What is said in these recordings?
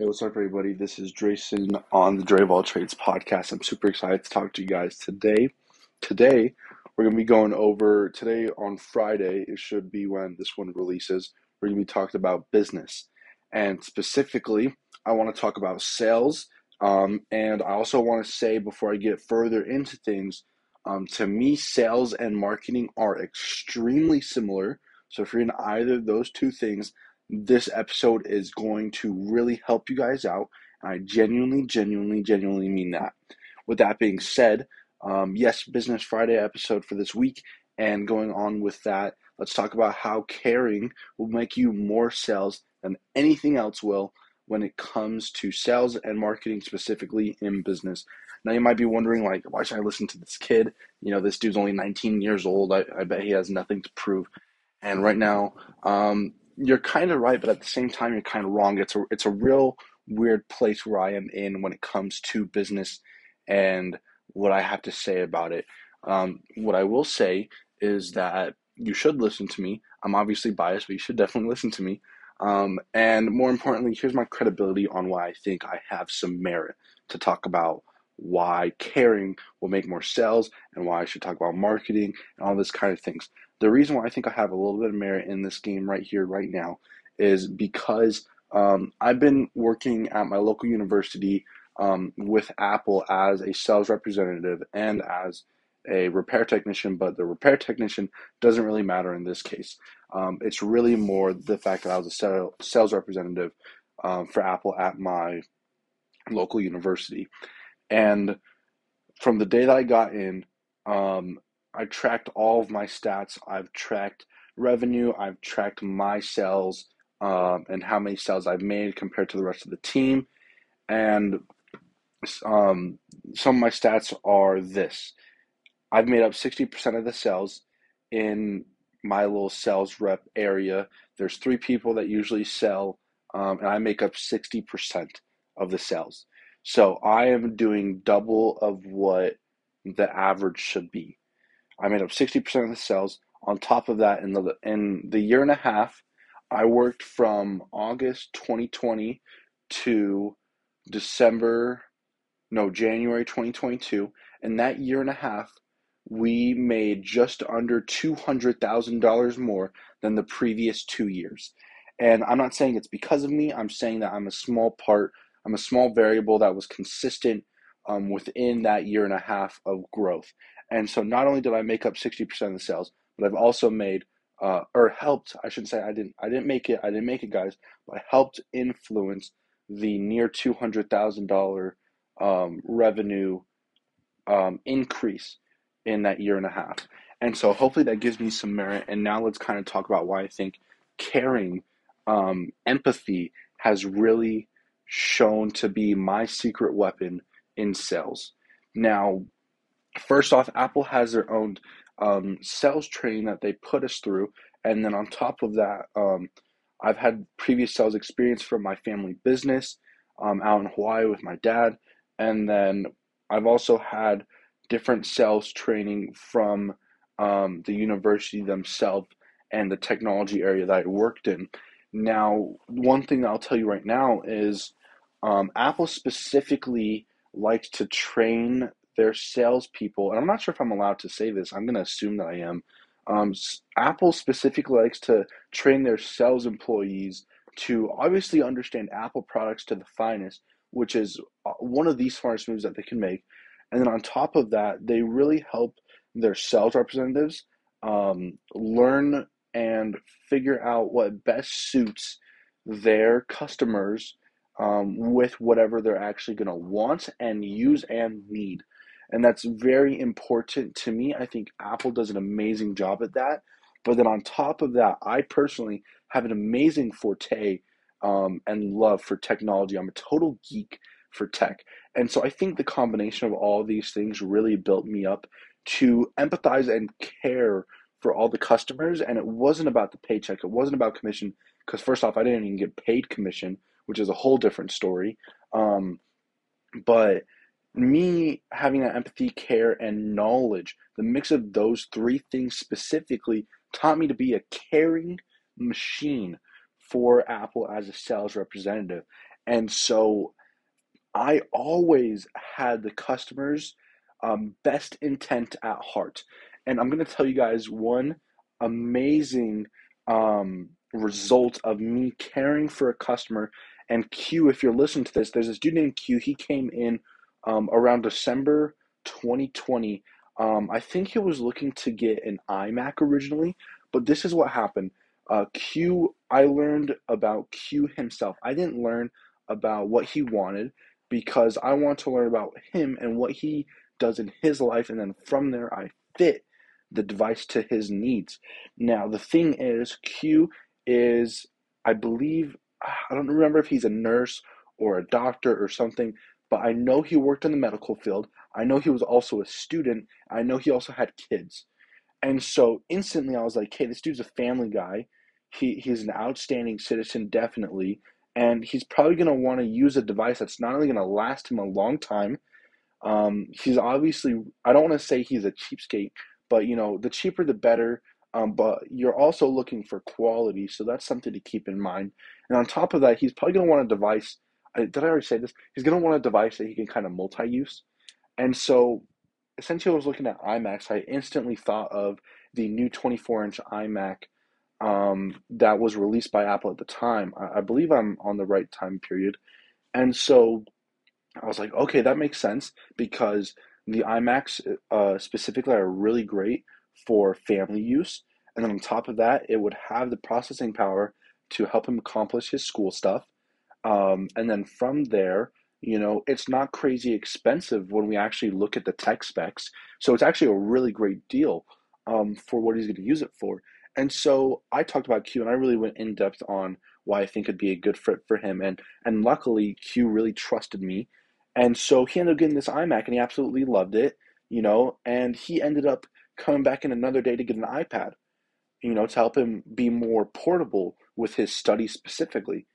Hey, what's up, everybody? This is Dreyson on the All Trades podcast. I'm super excited to talk to you guys today. Today, we're going to be going over, today on Friday, it should be when this one releases, we're going to be talking about business. And specifically, I want to talk about sales. Um, and I also want to say, before I get further into things, um, to me, sales and marketing are extremely similar. So if you're in either of those two things, this episode is going to really help you guys out. And I genuinely, genuinely, genuinely mean that. With that being said, um, yes, Business Friday episode for this week. And going on with that, let's talk about how caring will make you more sales than anything else will when it comes to sales and marketing, specifically in business. Now, you might be wondering, like, why should I listen to this kid? You know, this dude's only 19 years old. I, I bet he has nothing to prove. And right now, um, you're kind of right, but at the same time, you're kind of wrong. It's a it's a real weird place where I am in when it comes to business and what I have to say about it. Um, what I will say is that you should listen to me. I'm obviously biased, but you should definitely listen to me. Um, and more importantly, here's my credibility on why I think I have some merit to talk about why caring will make more sales and why I should talk about marketing and all this kind of things. The reason why I think I have a little bit of merit in this game right here, right now, is because um, I've been working at my local university um, with Apple as a sales representative and as a repair technician, but the repair technician doesn't really matter in this case. Um, it's really more the fact that I was a sales representative um, for Apple at my local university. And from the day that I got in, um, I tracked all of my stats. I've tracked revenue. I've tracked my sales um, and how many sales I've made compared to the rest of the team. And um, some of my stats are this I've made up 60% of the sales in my little sales rep area. There's three people that usually sell, um, and I make up 60% of the sales. So I am doing double of what the average should be. I made up 60% of the sales. On top of that, in the in the year and a half, I worked from August 2020 to December, no, January 2022. In that year and a half, we made just under $200,000 more than the previous two years. And I'm not saying it's because of me, I'm saying that I'm a small part, I'm a small variable that was consistent um, within that year and a half of growth. And so not only did I make up 60% of the sales, but I've also made uh, or helped, I shouldn't say I didn't I didn't make it, I didn't make it guys, but I helped influence the near $200,000 um, revenue um, increase in that year and a half. And so hopefully that gives me some merit. And now let's kind of talk about why I think caring, um, empathy has really shown to be my secret weapon in sales. Now, first off, Apple has their own um, sales training that they put us through. And then on top of that, um, I've had previous sales experience from my family business um, out in Hawaii with my dad. And then I've also had different sales training from um, the university themselves and the technology area that I worked in. Now, one thing that I'll tell you right now is um, Apple specifically likes to train their salespeople, and I'm not sure if I'm allowed to say this. I'm going to assume that I am. Um, Apple specifically likes to train their sales employees to obviously understand Apple products to the finest, which is uh, one of the smartest moves that they can make. And then on top of that, they really help their sales representatives um, learn and figure out what best suits their customers um, with whatever they're actually going to want and use and need. And that's very important to me. I think Apple does an amazing job at that. But then on top of that, I personally have an amazing forte um, and love for technology. I'm a total geek for tech. And so I think the combination of all these things really built me up to empathize and care for all the customers. And it wasn't about the paycheck, it wasn't about commission. Because, first off, I didn't even get paid commission, which is a whole different story. Um, but me having that empathy, care, and knowledge, the mix of those three things specifically taught me to be a caring machine for Apple as a sales representative. And so I always had the customer's um, best intent at heart. And I'm going to tell you guys one amazing um, result of me caring for a customer. And Q, if you're listening to this, there's this dude named Q. He came in um, around December 2020. Um, I think he was looking to get an iMac originally, but this is what happened. Uh, Q, I learned about Q himself. I didn't learn about what he wanted because I want to learn about him and what he does in his life, and then from there, I fit the device to his needs. Now, the thing is, Q is, I believe, I don't remember if he's a nurse or a doctor or something, but I know he worked in the medical field. I know he was also a student. I know he also had kids. And so instantly I was like, hey, this dude's a family guy. He, he's an outstanding citizen, definitely. And he's probably going to want to use a device that's not only going to last him a long time, um, he's obviously, I don't want to say he's a cheapskate, but you know, the cheaper the better. Um, but you're also looking for quality, so that's something to keep in mind. And on top of that, he's probably going to want a device. Did I already say this? He's going to want a device that he can kind of multi-use. And so, essentially, I was looking at iMacs. I instantly thought of the new 24-inch iMac um, that was released by Apple at the time. I, I believe I'm on the right time period. And so I was like, okay, that makes sense because the iMacs uh, specifically are really great for family use. And then on top of that, it would have the processing power to help him accomplish his school stuff. Um, and then from there, you know, it's not crazy expensive when we actually look at the tech specs. So it's actually a really great deal um, for what he's going to use it for. And so I talked about Q and I really went in depth on why I think it'd be a good fit for him. And and luckily Q really trusted me and so he ended up getting this iMac and he absolutely loved it, you know, and he ended up coming back in another day to get an iPad, you know, to help him be more portable with his studies specifically.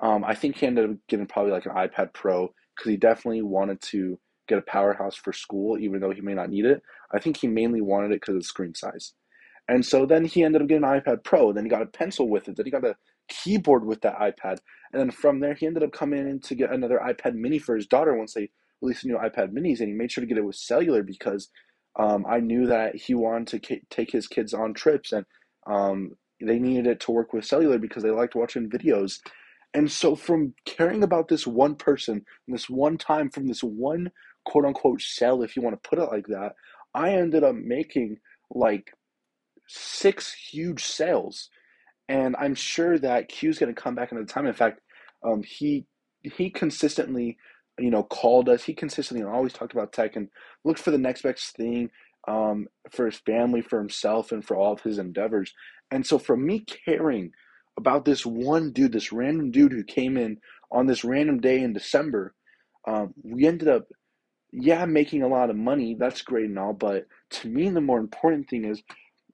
Um, I think he ended up getting probably like an iPad Pro because he definitely wanted to get a powerhouse for school, even though he may not need it. I think he mainly wanted it because of the screen size. And so then he ended up getting an iPad Pro. Then he got a pencil with it. Then he got a keyboard with that iPad. And then from there, he ended up coming in to get another iPad mini for his daughter once they released a new iPad minis. And he made sure to get it with cellular because um, I knew that he wanted to k- take his kids on trips and um, they needed it to work with cellular because they liked watching videos. And so, from caring about this one person, this one time, from this one quote unquote sell, if you want to put it like that, I ended up making like six huge sales and I'm sure that Q's going to come back another time. In fact, um, he he consistently, you know, called us. He consistently always talked about tech and looked for the next best thing um, for his family, for himself, and for all of his endeavors. And so, for me caring about this one dude, this random dude who came in on this random day in December, um, we ended up, yeah, making a lot of money. That's great and all, but to me, the more important thing is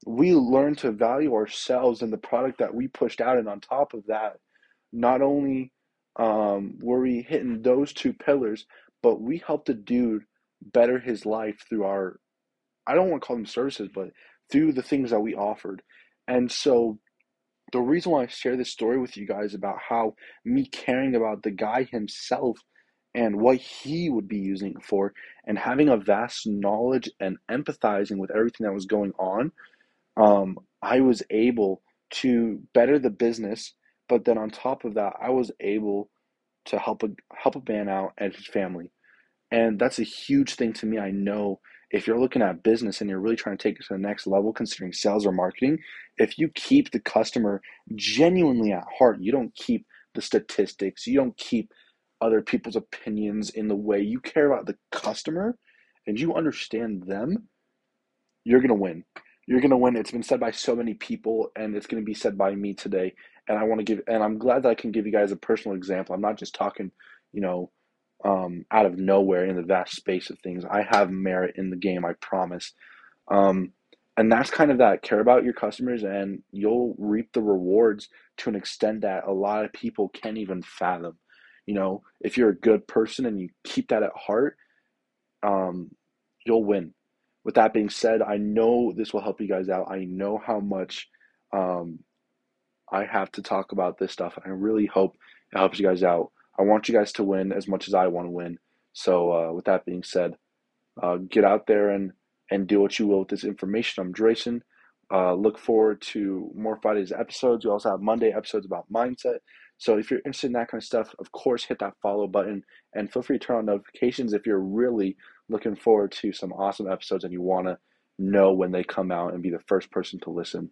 we learn to value ourselves and the product that we pushed out. And on top of that, not only um, were we hitting those two pillars, but we helped a dude better his life through our, I don't want to call them services, but through the things that we offered. And so the reason why I share this story with you guys about how me caring about the guy himself and what he would be using it for and having a vast knowledge and empathizing with everything that was going on um, I was able to better the business, but then on top of that, I was able to help a help a man out and his family, and that's a huge thing to me. I know if you're looking at business and you're really trying to take it to the next level, considering sales or marketing, if you keep the customer genuinely at heart, you don't keep the statistics, you don't keep other people's opinions in the way you care about the customer and you understand them, you're going to win you're going to win. It's been said by so many people, and it's going to be said by me today. And I want to give, and I'm glad that I can give you guys a personal example. I'm not just talking, you know, um, out of nowhere in the vast space of things. I have merit in the game, I promise. Um, and that's kind of that care about your customers, and you'll reap the rewards to an extent that a lot of people can't even fathom. You know, if you're a good person and you keep that at heart, um, you'll win with that being said, I know this will help you guys out. I know how much um, I have to talk about this stuff. I really hope it helps you guys out. I want you guys to win as much as I want to win. So, uh, with that being said, uh, get out there and, and do what you will with this information. I'm Dreyson. Uh, look forward to more Fridays episodes. We also have Monday episodes about mindset. So if you're interested in that kind of stuff, of course, hit that follow button and feel free to turn on notifications if you're really looking forward to some awesome episodes and you want to know when they come out and be the first person to listen.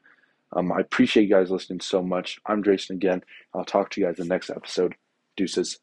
Um, I appreciate you guys listening so much. I'm Dreyson again. I'll talk to you guys in the next episode. Deuces.